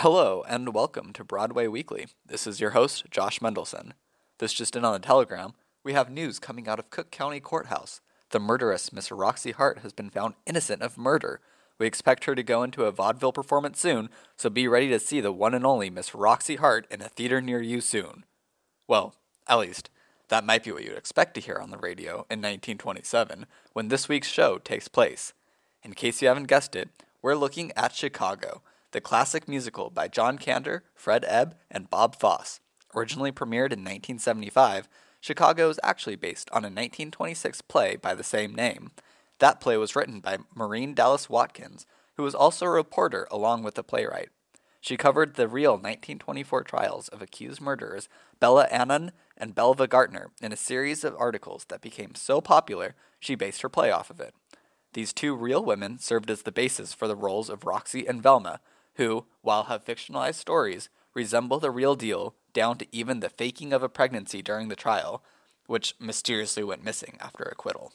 Hello, and welcome to Broadway Weekly. This is your host, Josh Mendelson. This just in on the telegram. We have news coming out of Cook County Courthouse. The murderess, Miss Roxie Hart, has been found innocent of murder. We expect her to go into a vaudeville performance soon, so be ready to see the one and only Miss Roxie Hart in a theater near you soon. Well, at least, that might be what you'd expect to hear on the radio in 1927 when this week's show takes place. In case you haven't guessed it, we're looking at Chicago, the classic musical by John Kander, Fred Ebb, and Bob Fosse. Originally premiered in 1975, Chicago is actually based on a 1926 play by the same name. That play was written by Maurine Dallas Watkins, who was also a reporter along with the playwright. She covered the real 1924 trials of accused murderers Beulah Annan and Belva Gaertner in a series of articles that became so popular she based her play off of it. These two real women served as the basis for the roles of Roxie and Velma, who, while have fictionalized stories, resemble the real deal down to even the faking of a pregnancy during the trial, which mysteriously went missing after acquittal.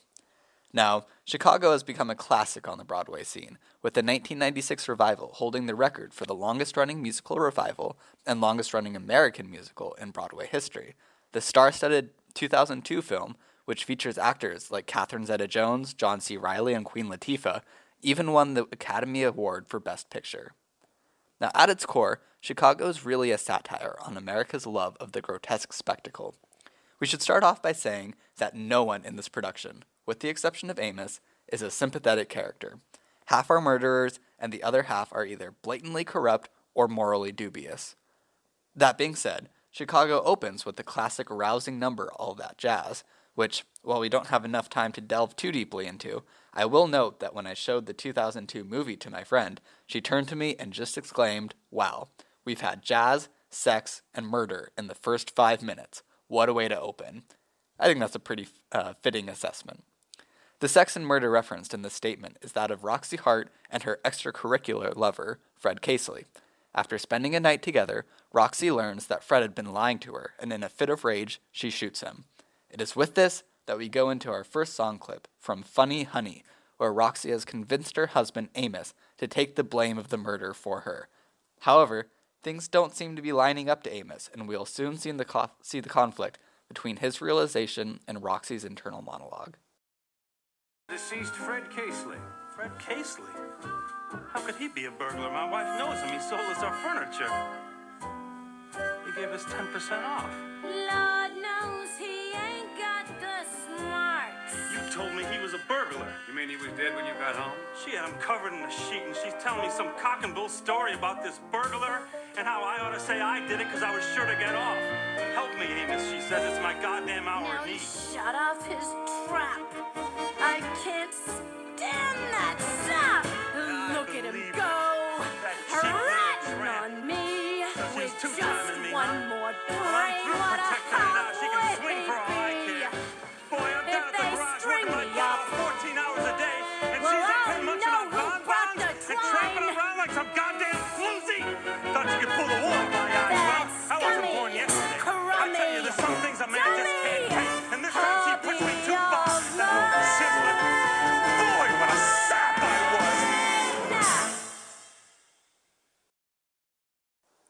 Now, Chicago has become a classic on the Broadway scene, with the 1996 revival holding the record for the longest running musical revival and longest running American musical in Broadway history. The star studded 2002 film, which features actors like Catherine Zeta Jones, John C. Reilly, and Queen Latifah, even won the Academy Award for Best Picture. Now, at its core, Chicago is really a satire on America's love of the grotesque spectacle. We should start off by saying that no one in this production, with the exception of Amos, is a sympathetic character. Half are murderers, and the other half are either blatantly corrupt or morally dubious. That being said, Chicago opens with the classic rousing number All That Jazz, which, while we don't have enough time to delve too deeply into, I will note that when I showed the 2002 movie to my friend, she turned to me and just exclaimed, Wow, we've had jazz, sex, and murder in the first five minutes. What a way to open. I think that's a pretty uh, fitting assessment. The sex and murder referenced in this statement is that of Roxie Hart and her extracurricular lover, Fred Casely. After spending a night together, Roxie learns that Fred had been lying to her, and in a fit of rage, she shoots him. It is with this that we go into our first song clip from Funny Honey, where Roxie has convinced her husband Amos to take the blame of the murder for her. However, things don't seem to be lining up to Amos, and we'll soon see the, co- see the conflict between his realization and Roxie's internal monologue. Deceased Fred Casely. Fred Casely? How could he be a burglar? My wife knows him. He sold us our furniture. He gave us 10% off. Lord knows he ain't told me he was a burglar. You mean he was dead when you got home? She had him covered in a sheet, and she's telling me some cock and bull story about this burglar and how I ought to say I did it because I was sure to get off. Help me, Amos. She says it's my goddamn hour Now of he need. shut off his trap. I can't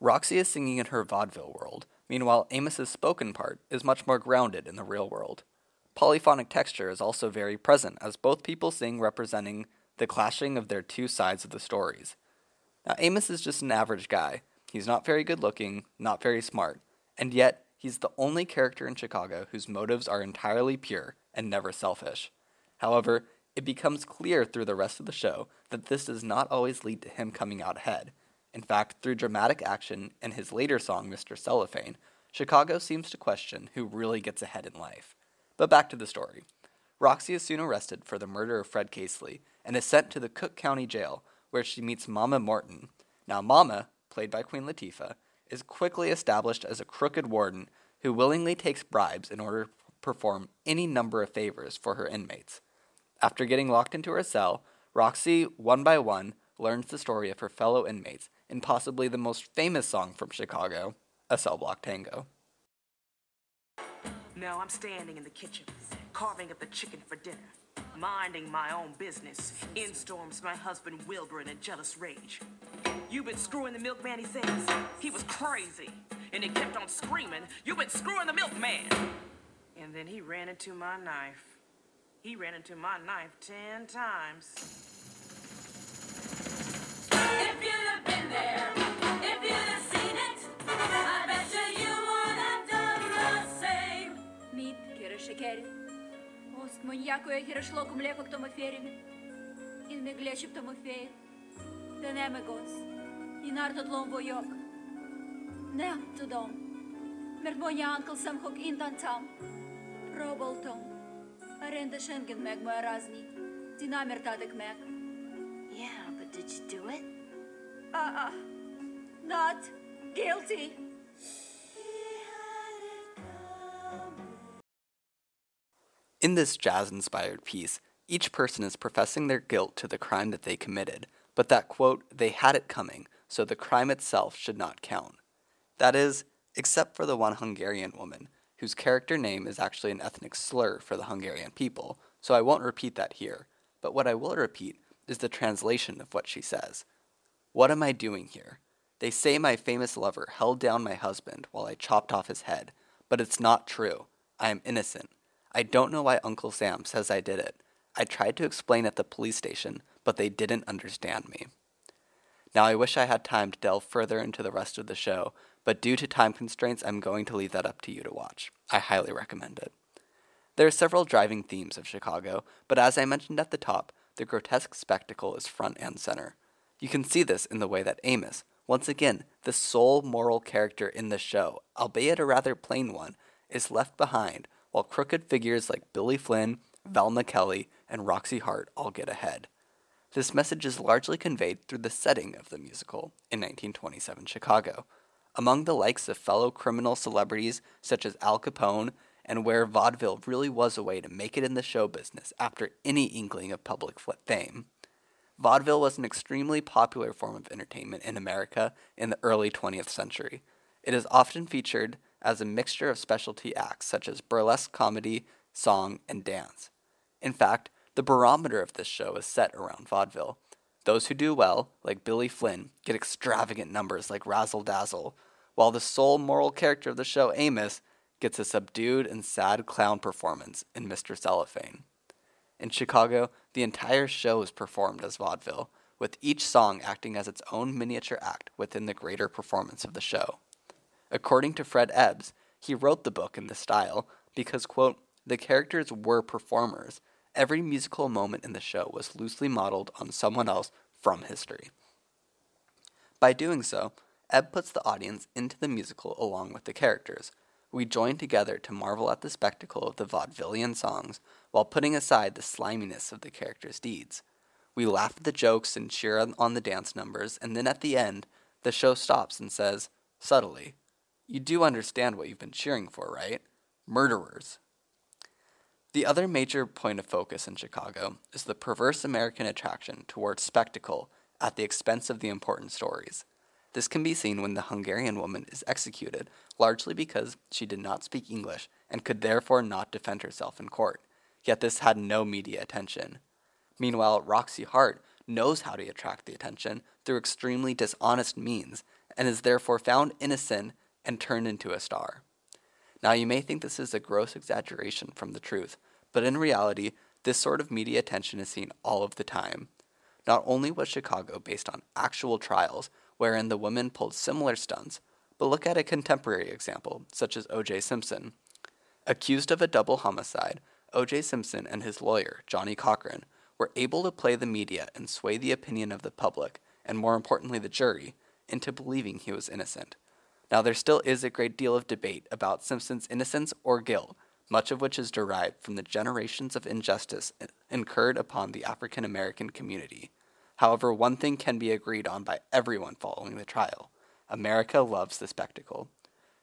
Roxie is singing in her vaudeville world, meanwhile, Amos's spoken part is much more grounded in the real world. Polyphonic texture is also very present as both people sing representing the clashing of their two sides of the stories. Now, Amos is just an average guy. He's not very good looking, not very smart, and yet he's the only character in Chicago whose motives are entirely pure and never selfish. However, it becomes clear through the rest of the show that this does not always lead to him coming out ahead. In fact, through dramatic action and his later song, Mr. Cellophane, Chicago seems to question who really gets ahead in life. But back to the story. Roxie is soon arrested for the murder of Fred Casely and is sent to the Cook County Jail, where she meets Mama Morton. Now, Mama, played by Queen Latifah, is quickly established as a crooked warden who willingly takes bribes in order to perform any number of favors for her inmates. After getting locked into her cell, Roxie, one by one, learns the story of her fellow inmates in possibly the most famous song from Chicago, A Cell Block Tango. Now I'm standing in the kitchen, carving up the chicken for dinner. minding my own business. In storms my husband Wilbur in a jealous rage. You've been screwing the milkman, he says. He was crazy. And he kept on screaming, You've been screwing the milkman! And then he ran into my knife. He ran into my knife ten times. Ост моньякує гірешло кумлеко к тому ферімі. Ін ми глечі в тому феї. Денеме гос. І нарто длом войок. Не тудом. Мердмоня анкл сам хок індан там. Проболтом. Аренда шенген мег моя разні. Динамер тадек мег. Yeah, but did you do it? А-а. Not guilty. In this jazz inspired piece, each person is professing their guilt to the crime that they committed, but that, quote, they had it coming, so the crime itself should not count. That is, except for the one Hungarian woman, whose character name is actually an ethnic slur for the Hungarian people, so I won't repeat that here, but what I will repeat is the translation of what she says. What am I doing here? They say my famous lover held down my husband while I chopped off his head, but it's not true. I am innocent. I don't know why Uncle Sam says I did it. I tried to explain at the police station, but they didn't understand me. Now, I wish I had time to delve further into the rest of the show, but due to time constraints, I'm going to leave that up to you to watch. I highly recommend it. There are several driving themes of Chicago, but as I mentioned at the top, the grotesque spectacle is front and center. You can see this in the way that Amos, once again, the sole moral character in the show, albeit a rather plain one, is left behind, while crooked figures like Billy Flynn, Velma Kelly, and Roxie Hart all get ahead. This message is largely conveyed through the setting of the musical in 1927 Chicago, among the likes of fellow criminal celebrities such as Al Capone, and where vaudeville really was a way to make it in the show business after any inkling of public fame. Vaudeville was an extremely popular form of entertainment in America in the early 20th century. It is often featured as a mixture of specialty acts such as burlesque comedy, song, and dance. In fact, the barometer of this show is set around vaudeville. Those who do well, like Billy Flynn, get extravagant numbers like Razzle Dazzle, while the sole moral character of the show, Amos, gets a subdued and sad clown performance in Mr. Cellophane. In Chicago, the entire show is performed as vaudeville, with each song acting as its own miniature act within the greater performance of the show. According to Fred Ebbs, he wrote the book in this style because, quote, the characters were performers. Every musical moment in the show was loosely modeled on someone else from history. By doing so, Ebb puts the audience into the musical along with the characters. We join together to marvel at the spectacle of the vaudevillian songs while putting aside the sliminess of the characters' deeds. We laugh at the jokes and cheer on- on the dance numbers, and then at the end, the show stops and says, subtly, You do understand what you've been cheering for, right? Murderers. The other major point of focus in Chicago is the perverse American attraction towards spectacle at the expense of the important stories. This can be seen when the Hungarian woman is executed, largely because she did not speak English and could therefore not defend herself in court, yet this had no media attention. Meanwhile, Roxie Hart knows how to attract the attention through extremely dishonest means and is therefore found innocent and turned into a star. Now, you may think this is a gross exaggeration from the truth, but in reality, this sort of media attention is seen all of the time. Not only was Chicago based on actual trials wherein the women pulled similar stunts, but look at a contemporary example, such as O.J. Simpson. Accused of a double homicide, O.J. Simpson and his lawyer, Johnnie Cochran, were able to play the media and sway the opinion of the public, and more importantly, the jury, into believing he was innocent. Now, there still is a great deal of debate about Simpson's innocence or guilt, much of which is derived from the generations of injustice incurred upon the African American community. However, one thing can be agreed on by everyone following the trial America loves the spectacle.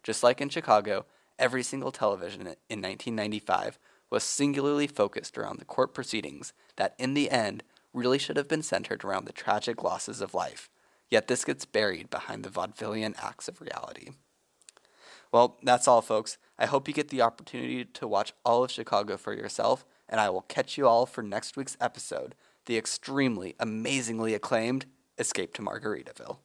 Just like in Chicago, every single television in 1995 was singularly focused around the court proceedings that, in the end, really should have been centered around the tragic losses of life. Yet this gets buried behind the vaudevillian acts of reality. Well, that's all, folks. I hope you get the opportunity to watch all of Chicago for yourself, and I will catch you all for next week's episode the extremely, amazingly acclaimed Escape to Margaritaville.